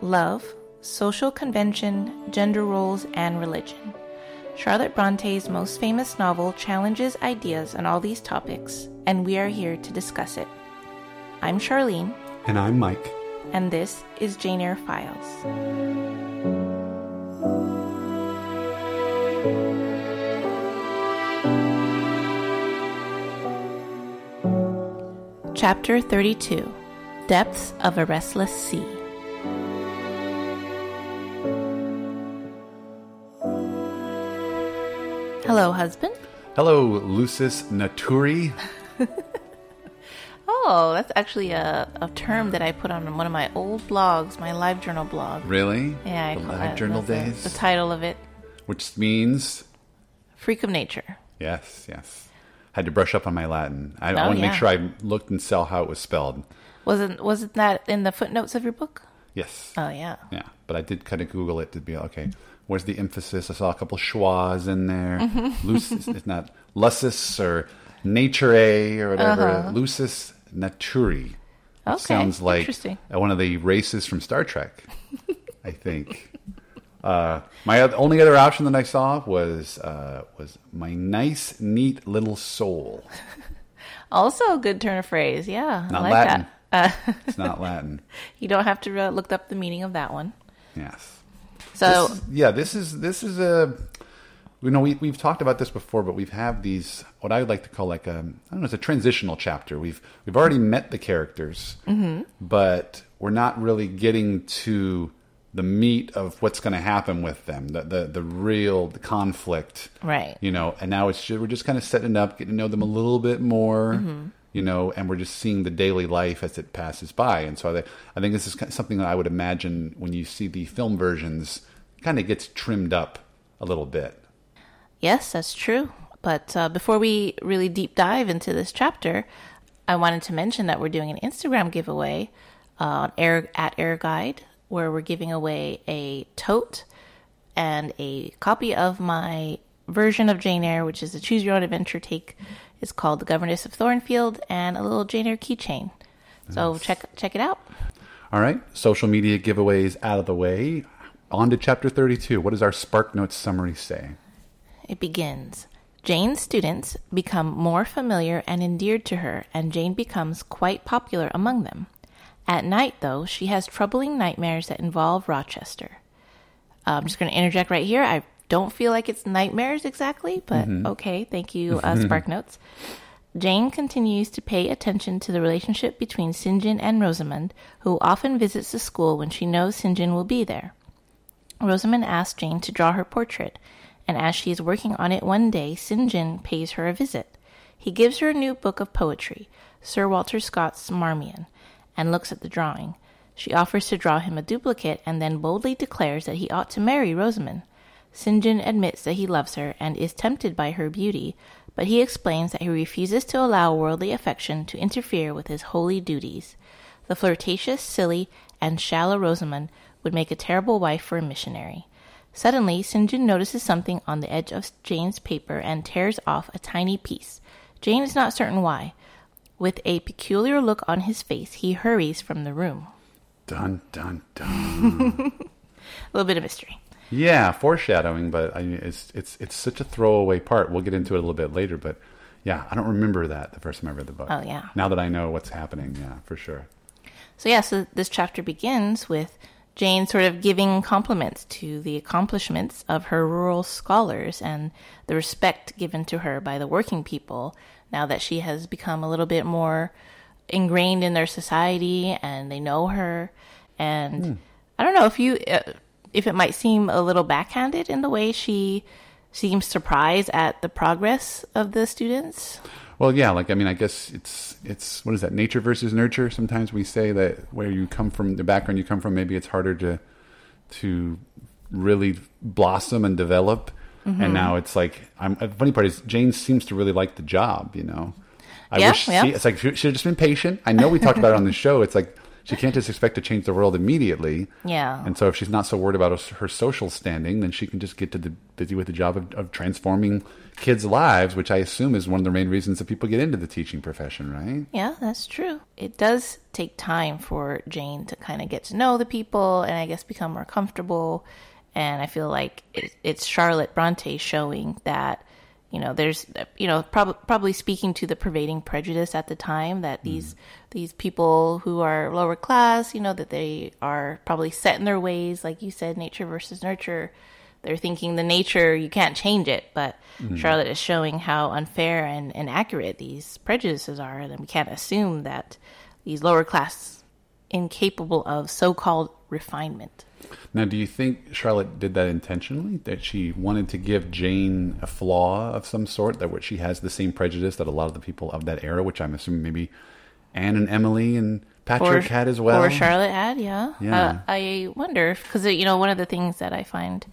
love, social convention, gender roles, and religion. Charlotte Bronte's most famous novel challenges ideas on all these topics, and we are here to discuss it. I'm Charlene, And I'm Mike. and this is Jane Eyre Files. Chapter 32 Depths of a Restless Sea. Hello, husband. Hello, Lucis Naturi. Oh, that's actually a, a term that I put on one of my old blogs, my live journal blog. Really? Yeah, I the call live that- journal the- days, The, title of it, which means Freak of Nature. yes, yes. I Had to brush up on my Latin. I, I Oh, want to yeah. make sure I looked and saw how it was spelled. Wasn't wasn't that in the footnotes of your book? Yes. Oh yeah. Yeah, but I did kind of Google it to be okay. Where's the emphasis? I saw a couple schwas in there. Mm-hmm. Lucis, it's not lucis or nature or whatever. Uh-huh. Lucis naturi. Okay, sounds like interesting. uh, one of the races from Star Trek. I think. Uh, my only other option that I saw was uh, was my nice, neat little soul. Also a good turn of phrase. Yeah, Not I like Latin. that. Uh, It's not Latin. you don't have to look up the meaning of that one. Yes. So This yeah, this is this is a. You know, we we've talked about this before, but we've have these what I would like to call like a I don't know, it's a transitional chapter. We've we've already met the characters, mm-hmm. but we're not really getting to the meat of what's going to happen with them, the the the real the conflict, Right. You know, and now it's just, we're just kind of setting up, getting to know them a little bit more. Mm-hmm. You know, and we're just seeing the daily life as it passes by, and so I, I think this is something that I would imagine when you see the film versions, kind of gets trimmed up a little bit. Yes, that's true. But uh, before we really deep dive into this chapter, I wanted to mention that we're doing an Instagram giveaway uh, on Air at Air Guide, where we're giving away a tote and a copy of my version of Jane Eyre, which is a choose your own adventure take. It's called The Governess of Thornfield, and a little Jane Eyre keychain. So check check it out. All right, social media giveaways out of the way. On to chapter 32. What does our Spark Notes summary say? It begins. Jane's students become more familiar and endeared to her, and Jane becomes quite popular among them. At night, though, she has troubling nightmares that involve Rochester. Uh, I'm just going to interject right here. I don't feel like it's nightmares exactly, but okay. Thank you, uh, Spark Notes. Jane continues to pay attention to the relationship between St. John and Rosamond, who often visits the school when she knows St. John will be there. Rosamond asks Jane to draw her portrait, and as she is working on it one day, St. John pays her a visit. He gives her a new book of poetry, Sir Walter Scott's Marmion, and looks at the drawing. She offers to draw him a duplicate and then boldly declares that he ought to marry Rosamond. John admits that he loves her and is tempted by her beauty, but he explains that he refuses to allow worldly affection to interfere with his holy duties. The flirtatious, silly, and shallow Rosamond would make a terrible wife for a missionary. Suddenly. John notices something on the edge of Jane's paper and tears off a tiny piece. Jane is not certain why. With a peculiar look on his face, he hurries from the room. Dun, dun, dun. A little bit of mystery. Yeah, foreshadowing, but I, it's, it's, it's such a throwaway part. We'll get into it a little bit later, but yeah, I don't remember that the first time I read the book. Oh, yeah. Now that I know what's happening, yeah, for sure. So, yeah, so this chapter begins with Jane sort of giving compliments to the accomplishments of her rural scholars and the respect given to her by the working people now that she has become a little bit more ingrained in their society and they know her. And I don't know if you, uh, if it might seem a little backhanded in the way she seems surprised at the progress of the students. Well, yeah, like I mean, I guess it's it's what is that? Nature versus nurture. Sometimes we say that where you come from, the background you come from, maybe it's harder to to really blossom and develop. Mm-hmm. And now it's like, I'm. The funny part is, Jane seems to really like the job. You know, I Yeah, wish yeah. see, it's like she should have just been patient. I know we talked about it on the show. It's like she can't just expect to change the world immediately. Yeah. And so if she's not so worried about her social standing, then she can just get to the busy with the job of, of transforming kids' lives, which I assume is one of the main reasons that people get into the teaching profession, right? Yeah, that's true. It does take time for Jane to kind of get to know the people and I guess become more comfortable. And I feel like it, it's Charlotte Bronte showing that, you know, there's, you know, prob- probably speaking to the pervading prejudice at the time that hmm. these these people who are lower class, you know, that they are probably set in their ways, like you said, nature versus nurture. They're thinking the nature, you can't change it. But mm-hmm. Charlotte is showing how unfair and inaccurate these prejudices are. And we can't assume that these lower class, incapable of so called refinement. Now, do you think Charlotte did that intentionally? That she wanted to give Jane a flaw of some sort, that what she has the same prejudice that a lot of the people of that era, which I'm assuming maybe Anne and Emily and Patrick had as well. Or Charlotte had, yeah. Yeah. Uh, I wonder because you know one of the things that I find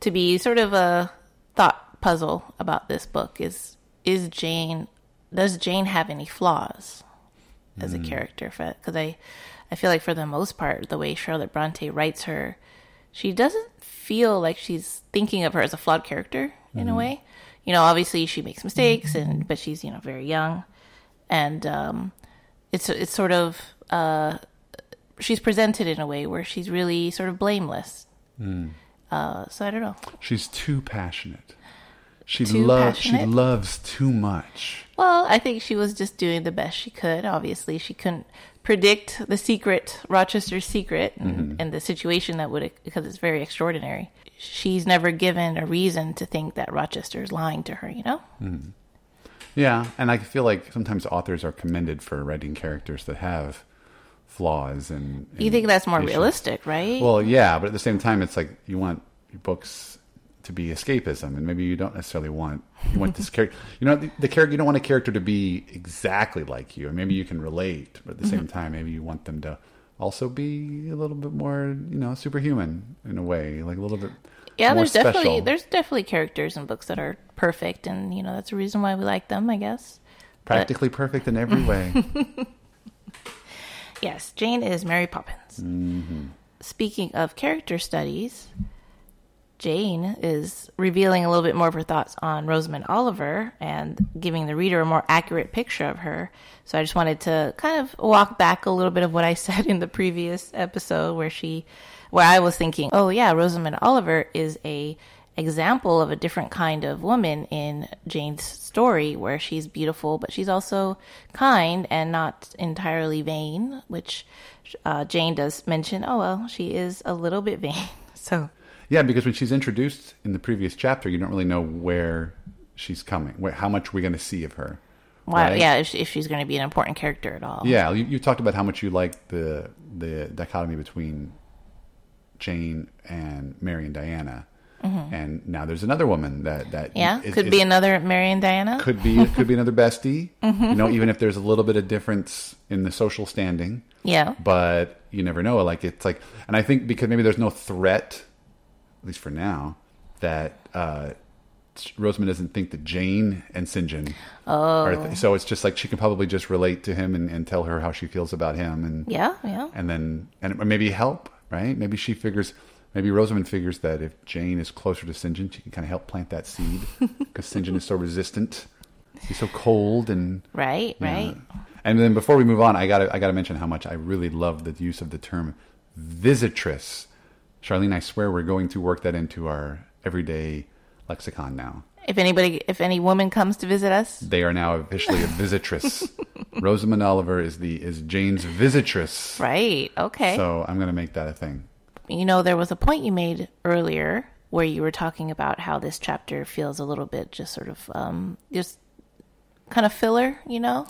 to be sort of a thought puzzle about this book is is Jane does Jane have any flaws as Hmm. a character? Because I I feel like for the most part the way Charlotte Bronte writes her, she doesn't feel like she's thinking of her as a flawed character in a Hmm. way. You know, obviously she makes mistakes and but she's you know very young, and um, it's it's sort of uh, she's presented in a way where she's really sort of blameless. Hmm. Uh, so I don't know. She's too passionate. She loves. She loves too much. Well, I think she was just doing the best she could. Obviously, she couldn't predict the secret, Rochester's secret, and, and the situation that would because it's very extraordinary. She's never given a reason to think that Rochester's lying to her. You know? Yeah, and I feel like sometimes authors are commended for writing characters that have flaws and. You think that's more issues. realistic, right? Well, yeah, but at the same time, it's like you want your books to be escapism, and maybe you don't necessarily want you want this character. You know, the, the character you don't want a character to be exactly like you, and maybe you can relate, but at the Mm-hmm. same time, maybe you want them to also be a little bit more, you know, superhuman in a way, like a little bit. Yeah, there's definitely there's definitely characters in books that are perfect, and you know that's the reason why we like them, I guess. practically perfect in every way. Yes, Jane is Mary Poppins. Mm-hmm. Speaking of character studies, Jane is revealing a little bit more of her thoughts on Rosamond Oliver and giving the reader a more accurate picture of her. So I just wanted to kind of walk back a little bit of what I said in the previous episode where she where I was thinking, "Oh yeah, Rosamond Oliver is a example of a different kind of woman in Jane's story where she's beautiful but she's also kind and not entirely vain, which uh, Jane does mention, oh well, she is a little bit vain. So Yeah, because when she's introduced in the previous chapter, you don't really know where she's coming, where, how much we're going to see of her. Why, right? yeah, if, if she's going to be an important character at all. Yeah, you, you talked about how much you like the the dichotomy between Jane and Mary and Diana, and now there's another woman that that Mm-hmm. Yeah, is- could is- be another Mary and Diana. could be could be another bestie. Mm-hmm. You know, even if there's a little bit of difference in the social standing, yeah, but you never know. Like it's like, and I think because maybe there's no threat, at least for now, that uh, Rosamond doesn't think that Jane and St. John are. Oh. Th- so it's just like she can probably just relate to him and, and tell her how she feels about him, and yeah, yeah. and then and maybe help. Right? Maybe she figures. Maybe Rosamond figures that if Jane is closer to St. John, she can kind of help plant that seed because St. John is so resistant. He's so cold and Right, right. And then before we move on, I got I got to mention how much I really love the use of the term visitress. Charlene, I swear we're going to work that into our everyday lexicon now. If anybody, if any woman comes to visit us, They are now officially a visitress. Rosamond Oliver is the is Jane's visitress. right? Okay. So I'm going to make that a thing. you know, there was a point you made earlier where you were talking about how this chapter feels a little bit just sort of um just kind of filler, you know?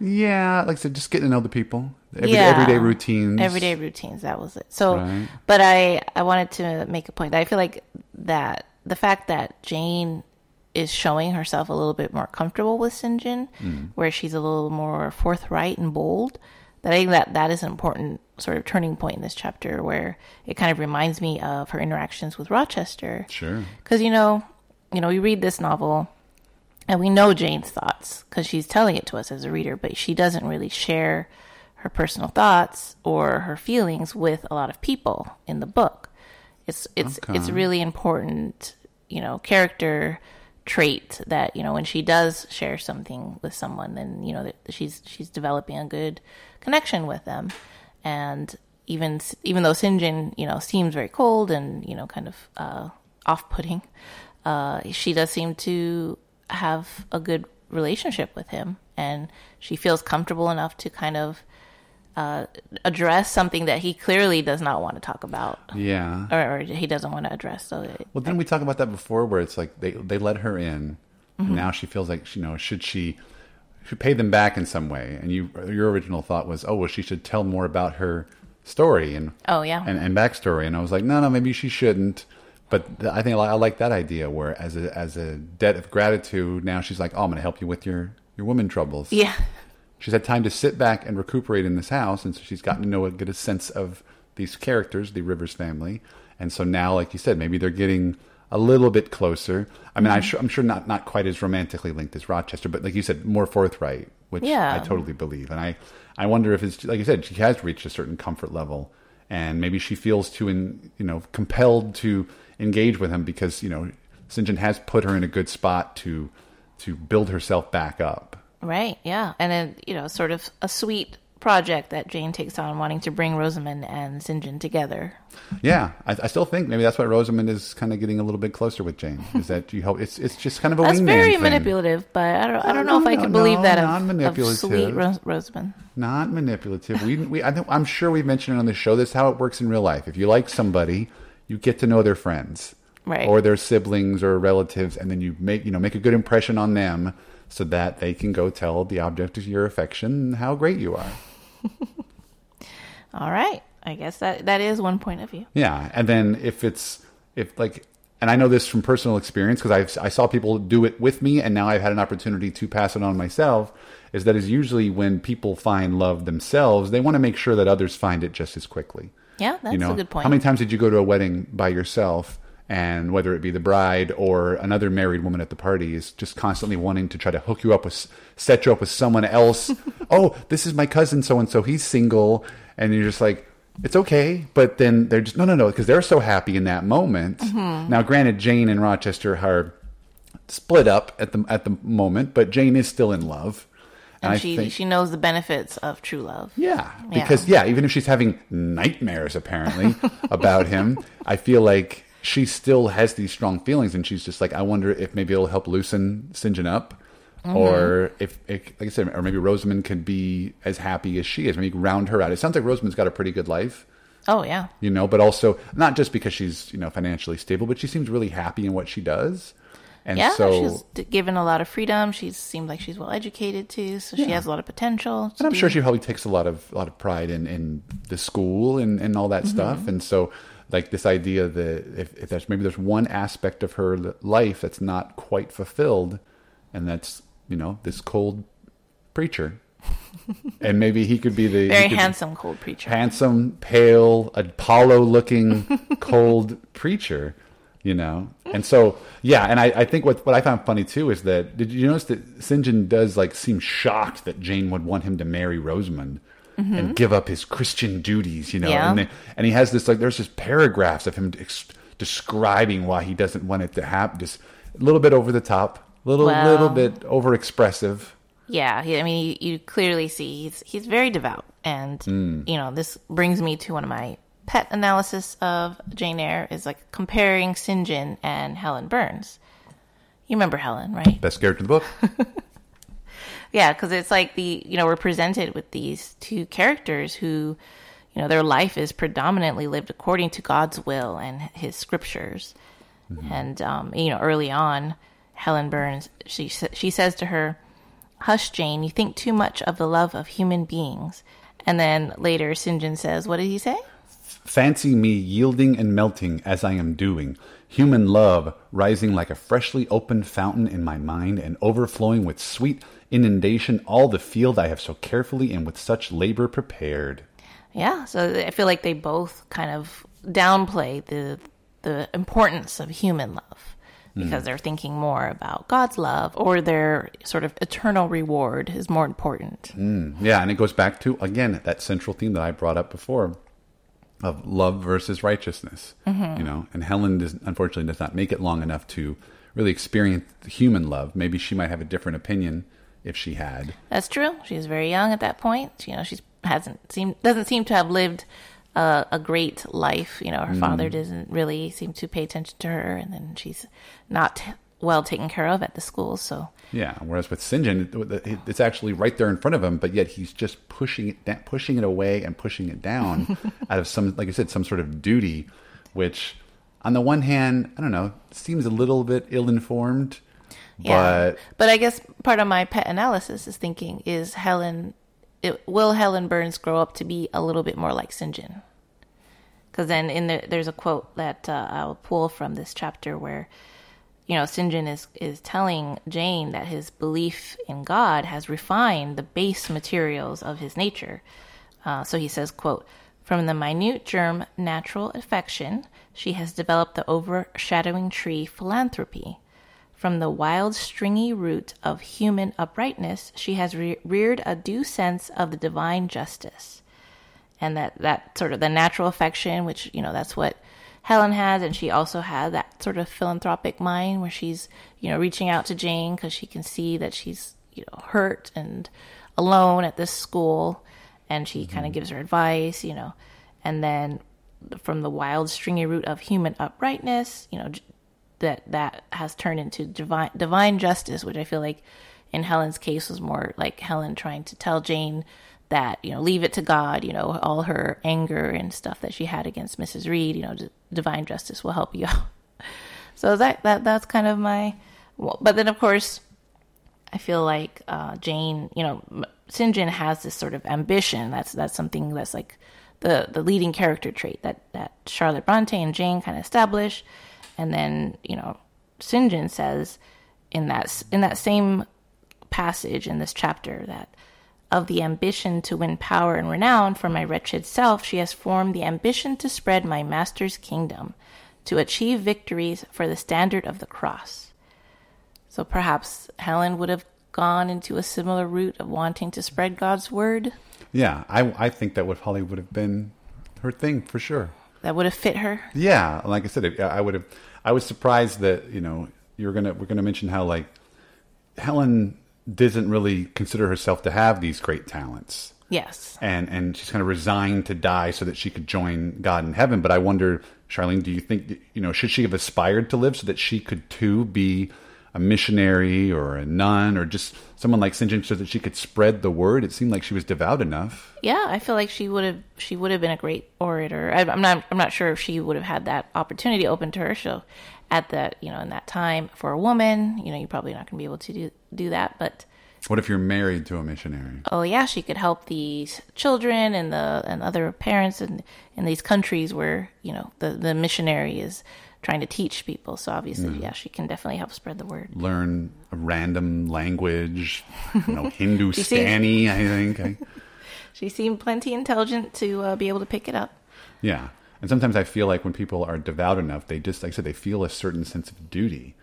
Yeah, like I said, just getting to know the people, Every, Yeah. everyday routines. Everyday routines, that was it. So, Right. but I I wanted to make a point. that I feel like that the fact that Jane is showing herself a little bit more comfortable with Sinjin, Mm. where she's a little more forthright and bold. That I think that that is an important sort of turning point in this chapter, where it kind of reminds me of her interactions with Rochester. Sure. Because you know, you know, we read this novel, and we know Jane's thoughts because she's telling it to us as a reader, but she doesn't really share her personal thoughts or her feelings with a lot of people in the book. It's it's Okay. it's really important, you know, character trait that you know when she does share something with someone, then you know that she's she's developing a good connection with them, and even even though Sinjin you know seems very cold and you know kind of uh, off-putting, uh, she does seem to have a good relationship with him, and she feels comfortable enough to kind of uh, address something that he clearly does not want to talk about, Yeah. or, or he doesn't want to address. So, it, Well, didn't we talk about that before? Where it's like they they let her in, Mm-hmm. and now she feels like you know should she should pay them back in some way? And you your original thought was, oh well, she should tell more about her story and oh yeah, and, and backstory. And I was like, no, no, maybe she shouldn't. But I think I I like that idea where as a as a debt of gratitude, now she's like, oh, I'm going to help you with your your woman troubles. yeah, She's had time to sit back and recuperate in this house, and so she's gotten to know a get a sense of these characters, the Rivers family, and so now, like you said, maybe they're getting a little bit closer. I mean, I'm Mm-hmm. sure I'm sure not not quite as romantically linked as Rochester, but like you said, more forthright, which Yeah. I totally believe. And I I wonder if it's like you said, she has reached a certain comfort level, and maybe she feels too in you know compelled to engage with him because you know Sinjin has put her in a good spot to to build herself back up. Right, yeah, and then you know, sort of a sweet project that Jane takes on, wanting to bring Rosamond and Sinjin together. Yeah, I, I still think maybe that's why Rosamond is kind of getting a little bit closer with Jane. Is that you hope it's it's just kind of a That's very manipulative, but I don't, I don't No, know if I can no, believe that of, non-manipulative. of sweet Ros- Rosamond. Not manipulative. We we I think, I'm sure we've mentioned it on the show. This is how it works in real life. If you like somebody, you get to know their friends, Right. or their siblings or relatives, and then you make you know make a good impression on them so that they can go tell the object of your affection how great you are. All right, I guess that that is one point of view. Yeah, and then if it's if like, and I know this from personal experience because I I saw people do it with me, and now I've had an opportunity to pass it on myself. Is that is usually when people find love themselves, they want to make sure that others find it just as quickly. Yeah, that's you know, a good point. how many times did you go to a wedding by yourself? And whether it be the bride or another married woman at the party is just constantly wanting to try to hook you up with, set you up with someone else. oh, this is my cousin so and so. He's single, and you're just like, it's okay. But then they're just no, no, no, because they're so happy in that moment. Mm-hmm. Now, granted, Jane and Rochester are split up at the at the moment, but Jane is still in love. and I she think- she knows the benefits of true love. yeah, Yeah. because yeah. even if she's having nightmares apparently about him, I feel like she still has these strong feelings, and she's just like, I wonder if maybe it'll help loosen Sinjin up, Mm-hmm. or if, if, like I said, or maybe Rosamond could be as happy as she is. Maybe round her out. It sounds like Rosamond's got a pretty good life, Oh yeah, you know, but also not just because she's you know financially stable, but she seems really happy in what she does, and yeah. so. she's given a lot of freedom. She seems like she's well educated too, so she has a lot of potential. And I'm do- sure she probably takes a lot of a lot of pride in, in the school and, and all that stuff. And so, like this idea that if, if there's maybe there's one aspect of her life that's not quite fulfilled, and that's you know this cold preacher, and maybe he could be the very could- handsome cold preacher. handsome, pale, Apollo-looking, cold preacher, you know. And so, yeah, and I, I think what what I found funny too is that did you notice that Sinjin does like seem shocked that Jane would want him to marry Rosamund and give up his Christian duties, you know? Yeah. And they, and he has this like there's just paragraphs of him ex- describing why he doesn't want it to happen, just a little bit over the top, a little Well- little bit over expressive. Yeah, he, I mean, you, you clearly see he's he's very devout, and Hmm. you know this brings me to one of my pet analysis of Jane Eyre is like comparing St. John and Helen Burns. You remember Helen, right? Best character in the book. Yeah, because it's like the you know we're presented with these two characters who, you know, their life is predominantly lived according to God's will and His scriptures, and um, you know early on, Helen Burns she she says to her, "Hush, Jane, you think too much of the love of human beings." And then later, St. John says, "What did he say?" Fancy me yielding and melting as I am doing, human love rising like a freshly opened fountain in my mind and overflowing with sweet inundation all the field I have so carefully and with such labor prepared. Yeah, so I feel like they both kind of downplay the the importance of human love because mm. they're thinking more about God's love or their sort of eternal reward is more important. Mm, yeah, and it goes back to again that central theme that I brought up before of love versus righteousness. Mm-hmm. You know, and Helen does unfortunately does not make it long enough to really experience human love. Maybe she might have a different opinion if she had. That's true. She was very young at that point. You know, she hasn't seemed doesn't seem to have lived a, a great life. You know, her father mm-hmm. doesn't really seem to pay attention to her, and then she's not well taken care of at the school. So Yeah, whereas with St. John, it- it- it's actually right there in front of him, but yet he's just pushing it, da- pushing it away and pushing it down out of some, like I said, some sort of duty, which, on the one hand, I don't know, seems a little bit ill-informed, but but I guess part of my pet analysis is thinking is Helen, it, will Helen Burns grow up to be a little bit more like St. John? Because then in the, there's a quote that uh, I'll pull from this chapter where, you know, St. John is is telling Jane that his belief in God has refined the base materials of his nature. Uh, so he says, quote, from the minute germ natural affection, she has developed the overshadowing tree philanthropy. From the wild, stringy root of human uprightness, she has re- reared a due sense of the divine justice. And that, that sort of the natural affection, which, you know, that's what Helen has. And she also has that sort of philanthropic mind where she's, you know, reaching out to Jane because she can see that she's, you know, hurt and alone at this school. And she kind of mm-hmm. gives her advice, you know. And then from the wild, stringy root of human uprightness, you know, that that has turned into divine divine justice, which I feel like in Helen's case was more like Helen trying to tell Jane that you know leave it to God, you know, all her anger and stuff that she had against Mrs. Reed, you know, d- divine justice will help you. So that that that's kind of my, well, but then of course, I feel like uh, Jane, you know. John has this sort of ambition. That's that's something that's like the the leading character trait that that Charlotte Bronte and Jane kind of establish, and then you know, St. John says in that in that same passage in this chapter that of the ambition to win power and renown for my wretched self, she has formed the ambition to spread my master's kingdom, to achieve victories for the standard of the cross. So perhaps Helen would have gone into a similar route of wanting to spread God's word. yeah, I, I think that would probably would have been her thing for sure. That would have fit her. Yeah, like I said, I would have. I was surprised that you know you're gonna we're gonna mention how like Helen doesn't really consider herself to have these great talents, Yes. and and she's kind of resigned to die so that she could join God in heaven. But I wonder, Charlene, do you think you know should she have aspired to live so that she could too be a missionary or a nun or just someone like St. John so that she could spread the word? It seemed like she was devout enough. Yeah, I feel like she would have she would have been a great orator. I, I'm not I'm not sure if she would have had that opportunity open to her. So at that you know in that time for a woman, you know you're probably not going to be able to do do that. But What if you're married to a missionary? oh yeah, she could help these children and the and other parents in in these countries where you know the the missionary is trying to teach people. So obviously, yeah, she can definitely help spread the word. learn a random language, you know, Hindustani, I think. I, She seemed plenty intelligent to uh, be able to pick it up. yeah. And sometimes I feel like when people are devout enough, they just, like I said, they feel a certain sense of duty.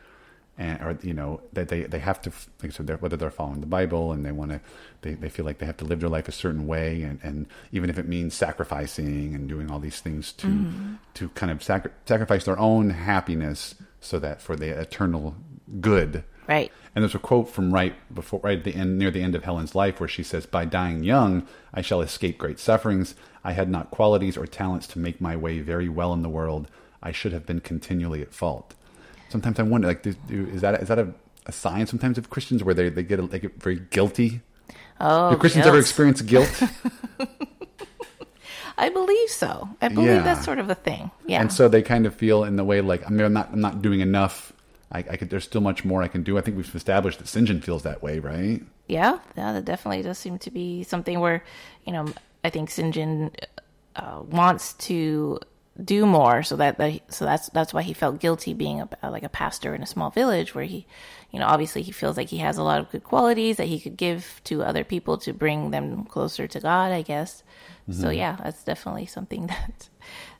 And, or, you know, that they, they have to, like I said, they're, whether they're following the Bible and they want to, they, they feel like they have to live their life a certain way. And, and even if it means sacrificing and doing all these things to, mm-hmm. to kind of sacri- sacrifice their own happiness so that for the eternal good Right. And there's a quote from right before, right at the end, near the end of Helen's life, where she says, "By dying young, I shall escape great sufferings. I had not qualities or talents to make my way very well in the world. I should have been continually at fault." Sometimes I wonder, like, is that is that a, a sign sometimes of Christians where they they get they get very guilty? Oh, do Christians guilt. ever experience guilt? I believe so. I believe Yeah. that's sort of a thing. Yeah. and so they kind of feel in the way like I'm not I'm not doing enough. I, I could, there's still much more I can do. I think we've established that St. John feels that way, right? Yeah, yeah, that definitely does seem to be something where, you know, I think St. John uh, wants to do more, so that, that so that's that's why he felt guilty being a, like a pastor in a small village where he, you know, obviously he feels like he has a lot of good qualities that he could give to other people to bring them closer to God, I guess. So mm-hmm. yeah, that's definitely something that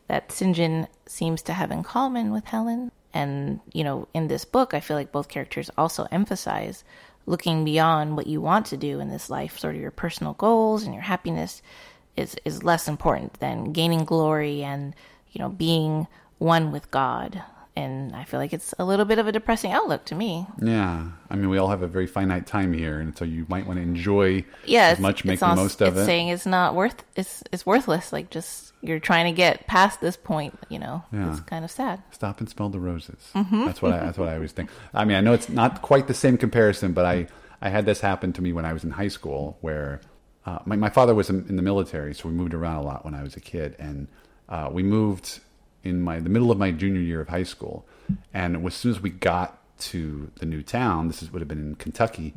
that Sinjin seems to have in common with Helen. And, you know, in this book, I feel like both characters also emphasize looking beyond what you want to do in this life, sort of your personal goals and your happiness is, is less important than gaining glory and, you know, being one with God. And I feel like it's a little bit of a depressing outlook to me. Yeah, I mean, we all have a very finite time here, and so you might want to enjoy Yeah, as much, make the most of it's it. saying it's not worth it's it's worthless. Like just you're trying to get past this point. You know, Yeah. it's kind of sad. Stop and smell the roses. Mm-hmm. That's what I, that's what I always think. I mean, I know it's not quite the same comparison, but I I had this happen to me when I was in high school, where uh, my my father was in the military, so we moved around a lot when I was a kid, and uh, we moved in my the middle of my junior year of high school, and as soon as we got to the new town, this is, would have been in Kentucky.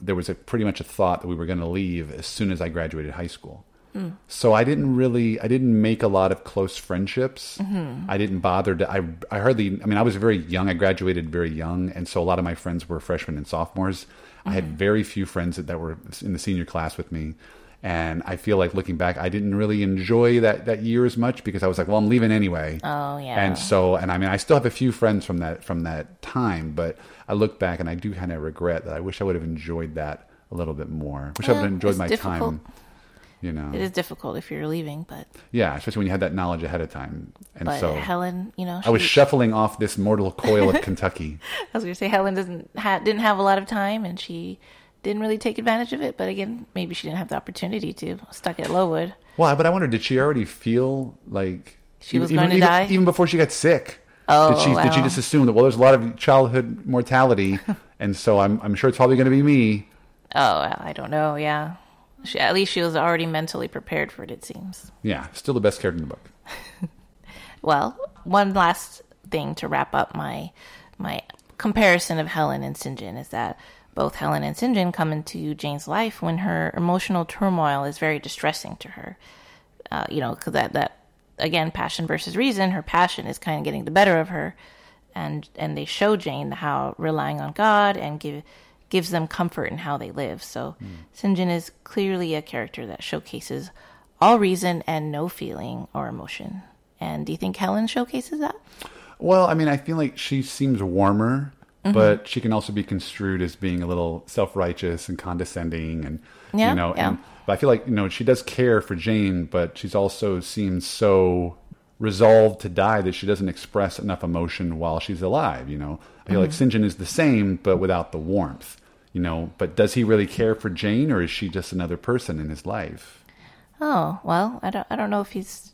There was a pretty much a thought that we were going to leave as soon as I graduated high school. Mm. So I didn't really, I didn't make a lot of close friendships. Mm-hmm. I didn't bother to. I, I hardly. I mean, I was very young. I graduated very young, and so a lot of my friends were freshmen and sophomores. I had mm-hmm. very few friends that, that were in the senior class with me, and I feel like looking back, I didn't really enjoy that that year as much because I was like, well, I'm leaving anyway. Oh yeah. And so, and I mean, I still have a few friends from that from that time, but I look back and I do kind of regret that. I wish I would have enjoyed that a little bit more. Wish I would have enjoyed my difficult. time. You know, it is difficult if you're leaving, but yeah, especially when you had that knowledge ahead of time. And but so Helen, you know, I was shuffling off this mortal coil of Kentucky. I was gonna say Helen doesn't ha- didn't have a lot of time, and she didn't really take advantage of it. But again, maybe she didn't have the opportunity to. Stuck at Lowood. Well, but I wonder, did she already feel like She was even, going to even, die? even before she got sick? Oh, did she did she oh, just assume that well, there's a lot of childhood mortality, and so I'm I'm sure it's probably going to be me. Oh, I don't know. Yeah, she, at least she was already mentally prepared for it. It seems. Yeah, still the best character in the book. Well, one last thing to wrap up my my comparison of Helen and St. John is that both Helen and St. John come into Jane's life when her emotional turmoil is very distressing to her. Uh, you know, because that that again, passion versus reason. Her passion is kind of getting the better of her, and and they show Jane how relying on God and give gives them comfort in how they live. So St. John is clearly a character that showcases all reason and no feeling or emotion. And do you think Helen showcases that? Well, I mean, I feel like she seems warmer, Mm-hmm. but she can also be construed as being a little self-righteous and condescending, and Yeah, you know. yeah. And, but I feel like you know she does care for Jane, but she's also seems so resolved to die that she doesn't express enough emotion while she's alive. You know, I feel like Mm-hmm. St. John is the same, but without the warmth. You know, but does he really care for Jane, or is she just another person in his life? Oh well, I don't I don't know if he's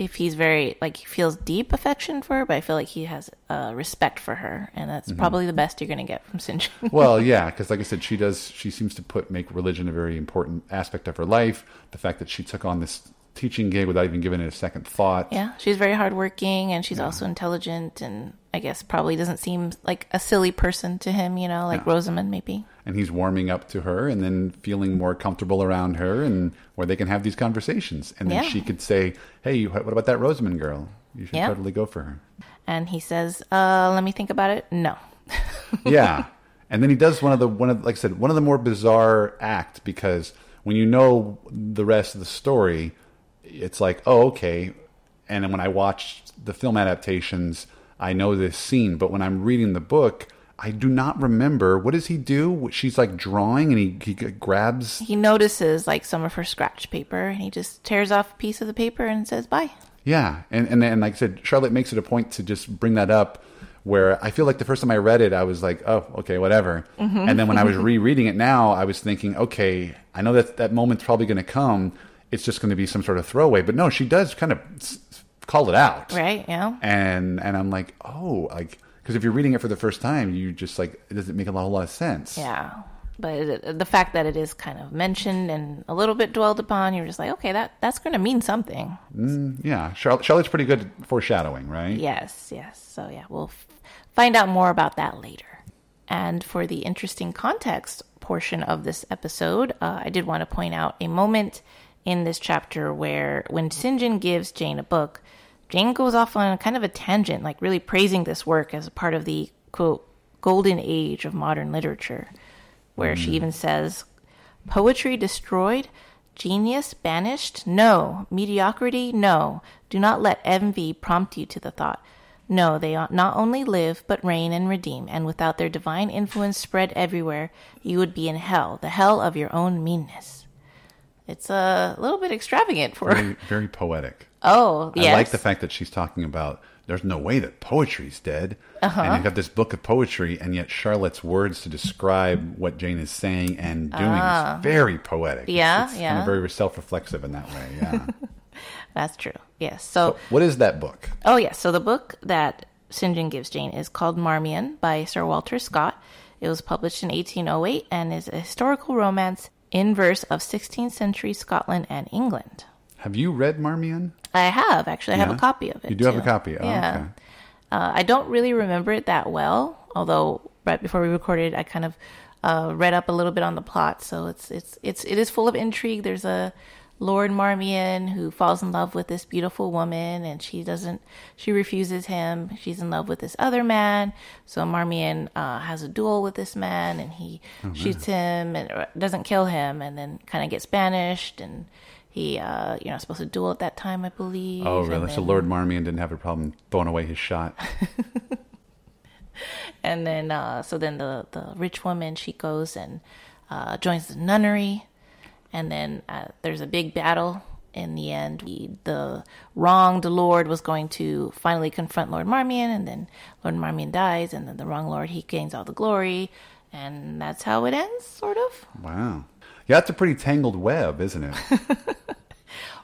if he's very like he feels deep affection for her, but I feel like he has uh, respect for her, and that's probably the best you're gonna get from. John. well, yeah, because like I said, she does. She seems to put make religion a very important aspect of her life. The fact that she took on this teaching gig without even giving it a second thought. yeah, she's very hardworking, and she's also intelligent, and I guess probably doesn't seem like a silly person to him, you know, like Yeah. Rosamond maybe. And he's warming up to her, and then feeling more comfortable around her, and where they can have these conversations. And then Yeah. she could say, "Hey, what about that Rosamond girl? You should Yeah. totally go for her." And he says, "Uh, let me think about it." No. yeah. And then he does one of the one of like I said one of the more bizarre act because when you know the rest of the story, it's like oh okay. And then when I watch the film adaptations, I know this scene, but when I'm reading the book, I do not remember what does he do. She's like drawing, and he he grabs. He notices like some of her scratch paper, and he just tears off a piece of the paper and says, "Bye." Yeah, and and and like I said, Charlotte makes it a point to just bring that up. Where I feel like the first time I read it, I was like, "Oh, okay, whatever." Mm-hmm. And then when I was rereading it now, I was thinking, "Okay, I know that that moment's probably going to come. It's just going to be some sort of throwaway." But no, she does kind of call it out, Right? Yeah. and and I'm like, "Oh, like." Because if you're reading it for the first time, you just like it doesn't make a whole lot of sense. Yeah. But it, the fact that it is kind of mentioned and a little bit dwelled upon, you're just like, okay, that that's going to mean something. yeah. Charlotte, Charlotte's pretty good at foreshadowing, right? Yes, yes. So yeah, we'll f- find out more about that later. And for the interesting context portion of this episode, uh, I did want to point out a moment in this chapter where when. John gives Jane a book, Jane goes off on a kind of a tangent, like really praising this work as a part of the quote golden age of modern literature, where she mm. even says, "Poetry destroyed." Genius banished? No. Mediocrity? No. Do not let envy prompt you to the thought. No, they not only live, but reign and redeem, and without their divine influence spread everywhere, you would be in hell, the hell of your own meanness. It's a little bit extravagant for. Very, very poetic. Oh, yes. I like the fact that she's talking about there's no way that poetry's dead. Uh-huh. And you've got this book of poetry, and yet Charlotte's words to describe what Jane is saying and doing is very poetic. It's- Ah. Yeah, it's, kind yeah. of very self reflexive in that way. Yeah. That's true. Yes. So, what is that book? oh yes. So the book that St. John gives Jane is called Marmion by Sir Walter Scott. It was published in 1808 and is a historical romance in verse of 16th century Scotland and England. Have you read Marmion? I have actually. I have a copy of it. You do have a copy? Oh, yeah. okay. Uh, I don't really remember it that well, although right before we recorded, I kind of uh, read up a little bit on the plot. So it's it's it's it is full of intrigue. There's a Lord Marmion who falls in love with this beautiful woman, and she doesn't. She refuses him. She's in love with this other man. So Marmion uh, has a duel with this man, and he Oh, shoots him and doesn't kill him, and then kind of gets banished and. He, uh, you're not supposed to duel at that time, I believe. Oh, really? So Lord Marmion didn't have a problem throwing away his shot. and then uh, so then the the rich woman she goes and uh, joins the nunnery, and then uh, there's a big battle. In the end, the, the wronged lord was going to finally confront Lord Marmion, and then Lord Marmion dies, and then the wrong lord he gains all the glory, and that's how it ends, sort of. Wow. Yeah, that's a pretty tangled web, isn't it?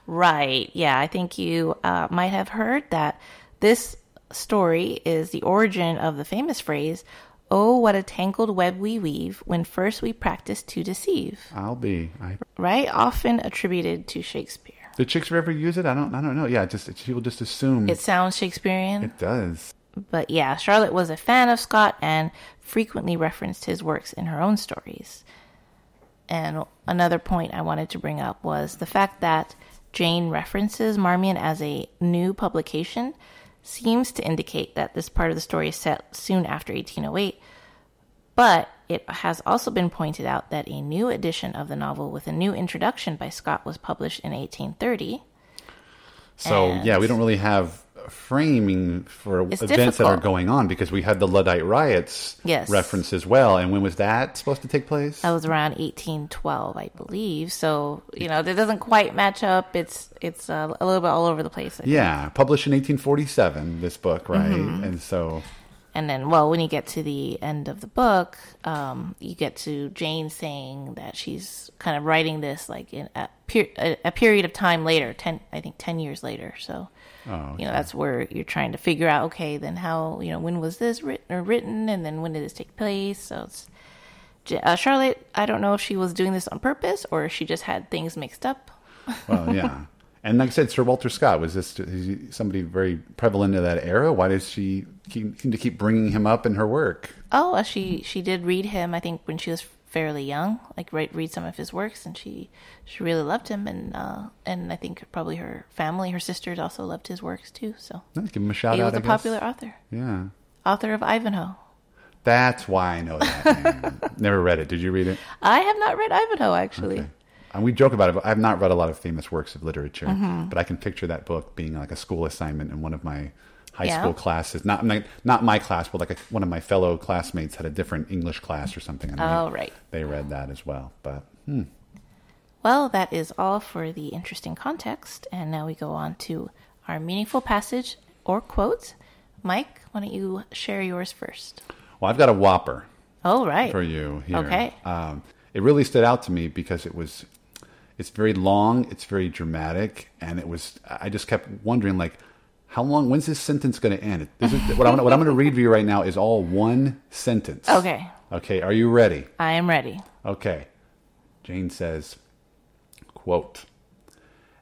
Right. Yeah, I think you uh, might have heard that this story is the origin of the famous phrase, Oh, what a tangled web we weave when first we practice to deceive. I'll be. I, Right? Often attributed to Shakespeare. did Shakespeare ever use it? I don't. I don't know. Yeah, just people just assume It sounds Shakespearean, it does. but yeah, Charlotte was a fan of Scott and frequently referenced his works in her own stories. And another point I wanted to bring up was the fact that Jane references Marmion as a new publication seems to indicate that this part of the story is set soon after 1808. But it has also been pointed out that a new edition of the novel with a new introduction by Scott was published in 1830. So And- yeah, we don't really have framing for It's events that are going on because we had the Luddite riots Yes. reference as well. And when was that supposed to take place? That was around 1812, I believe. So you know, that doesn't quite match up. It's it's uh, a little bit all over the place. I think. yeah, published in 1847. This book, right? Mm-hmm. And so And then, well, when you get to the end of the book, um, you get to Jane saying that she's kind of writing this like in a, per- a, a period of time later, ten, I think, ten years later. So, Oh, you know, that's where you're trying to figure out, okay, then how, you know, when was this written or written, and then when did this take place? So it's uh, Charlotte. I don't know if she was doing this on purpose or if she just had things mixed up. well, yeah. And like I said, Sir Walter Scott was this is somebody very prevalent in that era? Why does she keep, seem to keep bringing him up in her work? Oh, she she did read him. I think when she was fairly young, like read read some of his works, and she she really loved him, and uh, and I think probably her family, her sisters also loved his works too. So No, give him a shout he out. was a popular author, Yeah, author of Ivanhoe. that's why I know that. Never read it. Did you read it? I have not read Ivanhoe actually. Okay. And we joke about it. But I've not read a lot of famous works of literature, Mm-hmm. but I can picture that book being like a school assignment in one of my high Yeah. school classes. Not not, not my class, but like a, one of my fellow classmates had a different English class or something. And Oh, they, right. They read that as well. But hmm. Well, that is all for the interesting context, and now we go on to our meaningful passage or quote. Mike, why don't you share yours first? well, I've got a whopper. Oh, right. for you here. Okay. Um, it really stood out to me because it was, it's very long, it's very dramatic, and it was. I just kept wondering, like, how long? When's this sentence going to end? This is, what I'm, what I'm going to read for you right now is all one sentence. Okay. Okay. Are you ready? I am ready. Okay. Jane says, quote,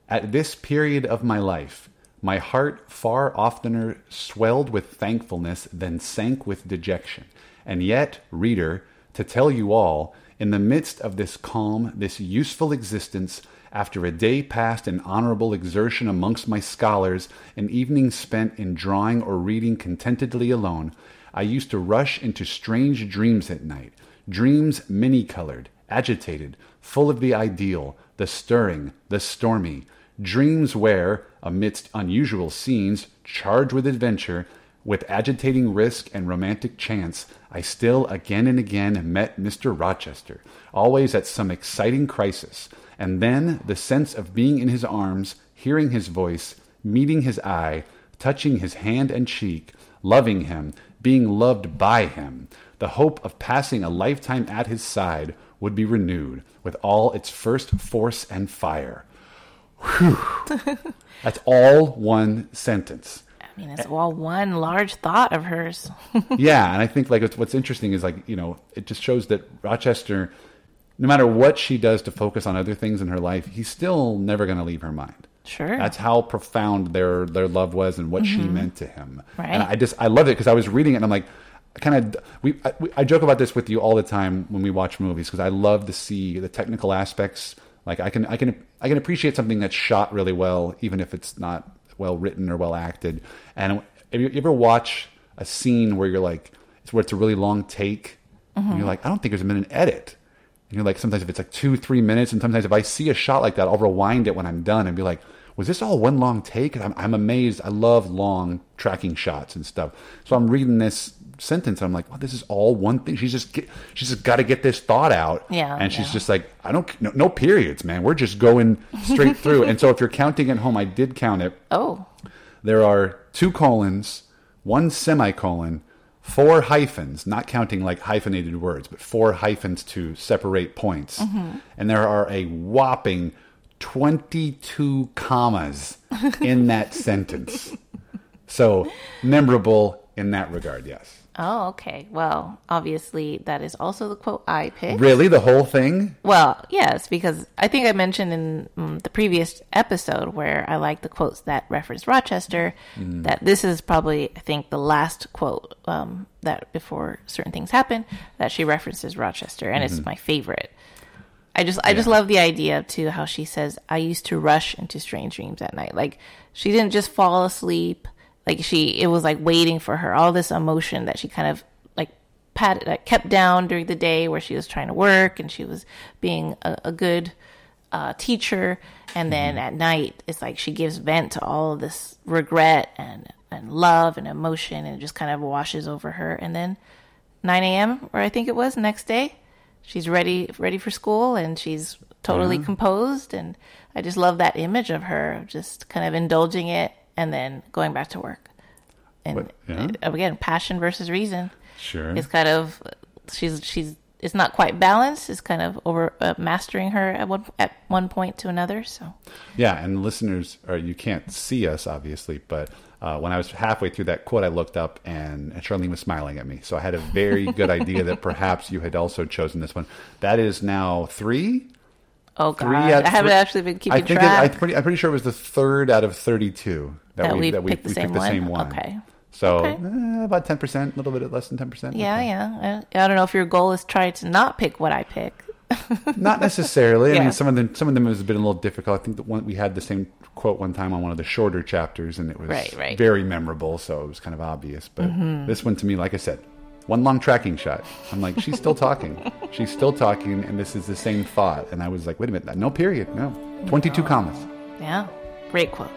At this period of my life, my heart far oftener swelled with thankfulness than sank with dejection. And yet, reader, to tell you all, in the midst of this calm, this useful existence, after a day passed in honorable exertion amongst my scholars, an evening spent in drawing or reading contentedly alone, I used to rush into strange dreams at night, dreams many colored, agitated, full of the ideal, the stirring, the stormy, dreams where, amidst unusual scenes, charged with adventure, With agitating risk and romantic chance, I still again and again met Mr. Rochester, always at some exciting crisis. And then the sense of being in his arms, hearing his voice, meeting his eye, touching his hand and cheek, loving him, being loved by him, the hope of passing a lifetime at his side would be renewed with all its first force and fire. Whew. That's all one sentence. I mean, it's all one large thought of hers. yeah, and I think like what's, what's interesting is like you know it just shows that Rochester, no matter what she does to focus on other things in her life, he's still never going to leave her mind. Sure. That's how profound their their love was and what she mm-hmm. meant to him. Right. And I just I loved it because I was reading it and I'm like, kind of we I, we- I joke about this with you all the time when we watch movies because I love to see the technical aspects. Like I can I can I can appreciate something that's shot really well even if it's not well written or well acted. And if you ever watch a scene where you're like it's where it's a really long take and mm-hmm. you're like I don't think there's been an edit. And you're like, sometimes if it's like two, three minutes, and sometimes if I see a shot like that, I'll rewind it when I'm done and be like, was this all one long take? I'm, I'm amazed. I love long tracking shots and stuff. So I'm reading this sentence. And I'm like, well, this is all one thing. She's just get, she's just got to get this thought out. Yeah, And she's yeah. just like, I don't, no, no periods, man. We're just going straight through. and so if you're counting at home, I did count it. oh, There are two colons, one semicolon, four hyphens, not counting like hyphenated words, but four hyphens to separate points. Mm-hmm. And there are a whopping 22 commas in that sentence. So memorable in that regard, yes. Oh, okay. Well, obviously, that is also the quote I picked. Really, the whole thing? Well, yes, because I think I mentioned in um, the previous episode where I like the quotes that reference Rochester, that this is probably, I think, the last quote um, that before certain things happen that she references Rochester, and it's my favorite. I just, I just love the idea too how she says, "I used to rush into strange dreams at night." Like she didn't just fall asleep. Like she, it was like waiting for her. All this emotion that she kind of like pat, like, kept down during the day where she was trying to work and she was being a, a good uh, teacher. And then at night, it's like she gives vent to all of this regret and and love and emotion, and it just kind of washes over her. And then 9 a.m. or I think it was next day, she's ready ready for school and she's totally composed. And I just love that image of her just kind of indulging it and then going back to work. And yeah. uh, again, passion versus reason. Sure. It's kind of she's she's it's not quite balanced. It's kind of over uh, mastering her at one at one point to another. So Yeah, and listeners, or you can't see us obviously, but uh, when I was halfway through that quote, I looked up and, Charlene was smiling at me. So I had a very good idea that perhaps you had also chosen this one. That is now three. oh god, Three I haven't three- actually been keeping I think track. It, I pretty, I'm pretty sure it was the third out of 32 that, That we we that we, picked the we same picked the one? same one. Okay. So Okay. eh, about 10 percent, a little bit less than 10 percent. yeah, yeah. I, I don't know if your goal is try to not pick what I pick. Not necessarily. I Yeah. mean, some of them some of them has been a little difficult. I think that one we had the same quote one time on one of the shorter chapters, and it was Right, right. very memorable. So it was kind of obvious. But Mm-hmm. this one to me, like I said, one long tracking shot. I'm like, she's still talking. she's still talking, and this is the same thought. And I was like, wait a minute, no period, no, 22 commas. Yeah, great quote.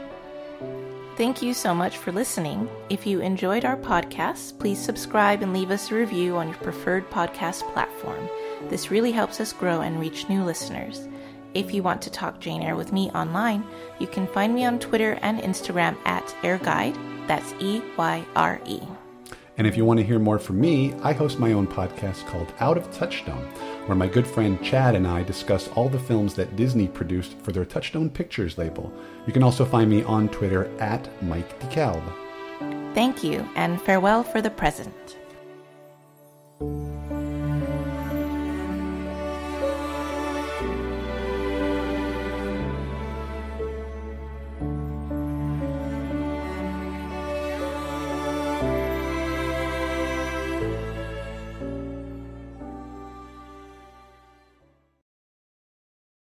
Thank you so much for listening. If you enjoyed our podcast, please subscribe and leave us a review on your preferred podcast platform. This really helps us grow and reach new listeners. If you want to talk Jane Eyre with me online, you can find me on Twitter and Instagram at EyreGuide. That's E Y R E. And if you want to hear more from me, I host my own podcast called Out of Touchstone, where my good friend Chad and I discuss all the films that Disney produced for their Touchstone Pictures label. You can also find me on Twitter at Mike DeKalb. Thank you, and farewell for the present.